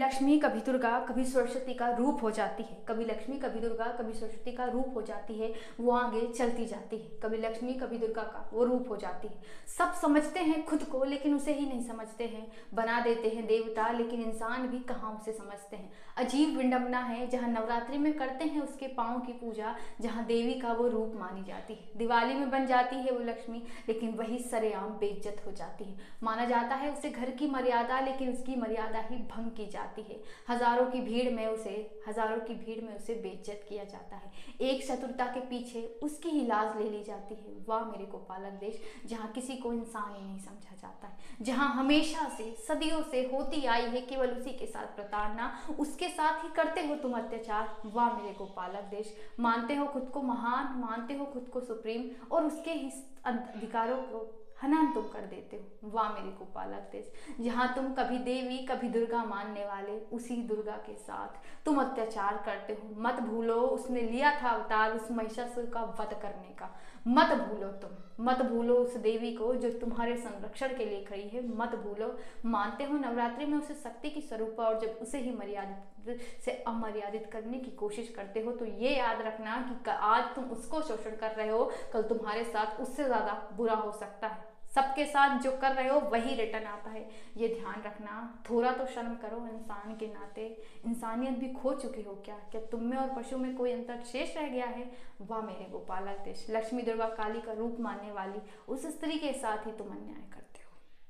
लक्ष्मी कभी दुर्गा, कभी सरस्वती का रूप हो जाती है। कभी लक्ष्मी, कभी दुर्गा, कभी सरस्वती का रूप हो जाती है, वो आगे चलती जाती है। कभी लक्ष्मी, कभी दुर्गा का वो रूप हो जाती है। सब समझते हैं खुद को, लेकिन उसे ही नहीं समझते हैं। बना देते हैं देवता, लेकिन इंसान भी कहाँ उसे समझते हैं। अजीब विडम्बना है, जहाँ नवरात्रि में करते हैं उसके पाँव की पूजा, जहाँ देवी का वो रूप मानी जाती है। दिवाली में बन जाती है वो लक्ष्मी, लेकिन वही सरेआम बेइज्जत हो जाती है। माना जाता है उसे घर की मर्यादा, लेकिन उसकी मर्यादा ही भंग की जाती है। हज़ारों की भीड़ में उसे, हज़ारों की भीड़ में उसे बेइज्जत किया जाता है। एक शत्रुता के पीछे उसकी ही लाज ले ली जाती है। वाह मेरे को पालक देश, जहाँ किसी को इंसान ही नहीं समझा जाता है। जहाँ हमेशा से, सदियों से होती आई है केवल उसी के साथ प्रताड़ना, उसके साथ ही करते हो तुम अत्याचार। वाह मेरे को पालक देश, मानते हो खुद को महान, मानते हो खुद को सुप्रीम, और उसके ही अधिकारों को हनन तुम कर देते हो। वाह मेरे को पालक देश जहाँ तुम कभी देवी, कभी दुर्गा मानने वाले, उसी दुर्गा के साथ तुम अत्याचार करते हो। मत भूलो उसने लिया था अवतार उस महिषासुर का वध करने का। मत भूलो तुम, मत भूलो उस देवी को जो तुम्हारे संरक्षण के लिए खड़ी है। मत भूलो, मानते हो नवरात्रि में उसे शक्ति की स्वरूप और जब उसे ही मर्यादित, से अमर्यादित करने की कोशिश करते हो तो ये याद रखना कि, आज तुम उसको शोषण कर रहे हो, कल तुम्हारे साथ उससे ज़्यादा बुरा हो सकता है। सबके साथ जो कर रहे हो, वही रिटर्न आता है। ये ध्यान रखना। थोड़ा तो शर्म करो इंसान के नाते। इंसानियत भी खो चुकी हो क्या? क्या तुम में और पशु में कोई अंतर शेष रह गया है? वाह मेरे गोपालक देश लक्ष्मी दुर्गा काली का रूप मानने वाली उस स्त्री के साथ ही तुम अन्याय करते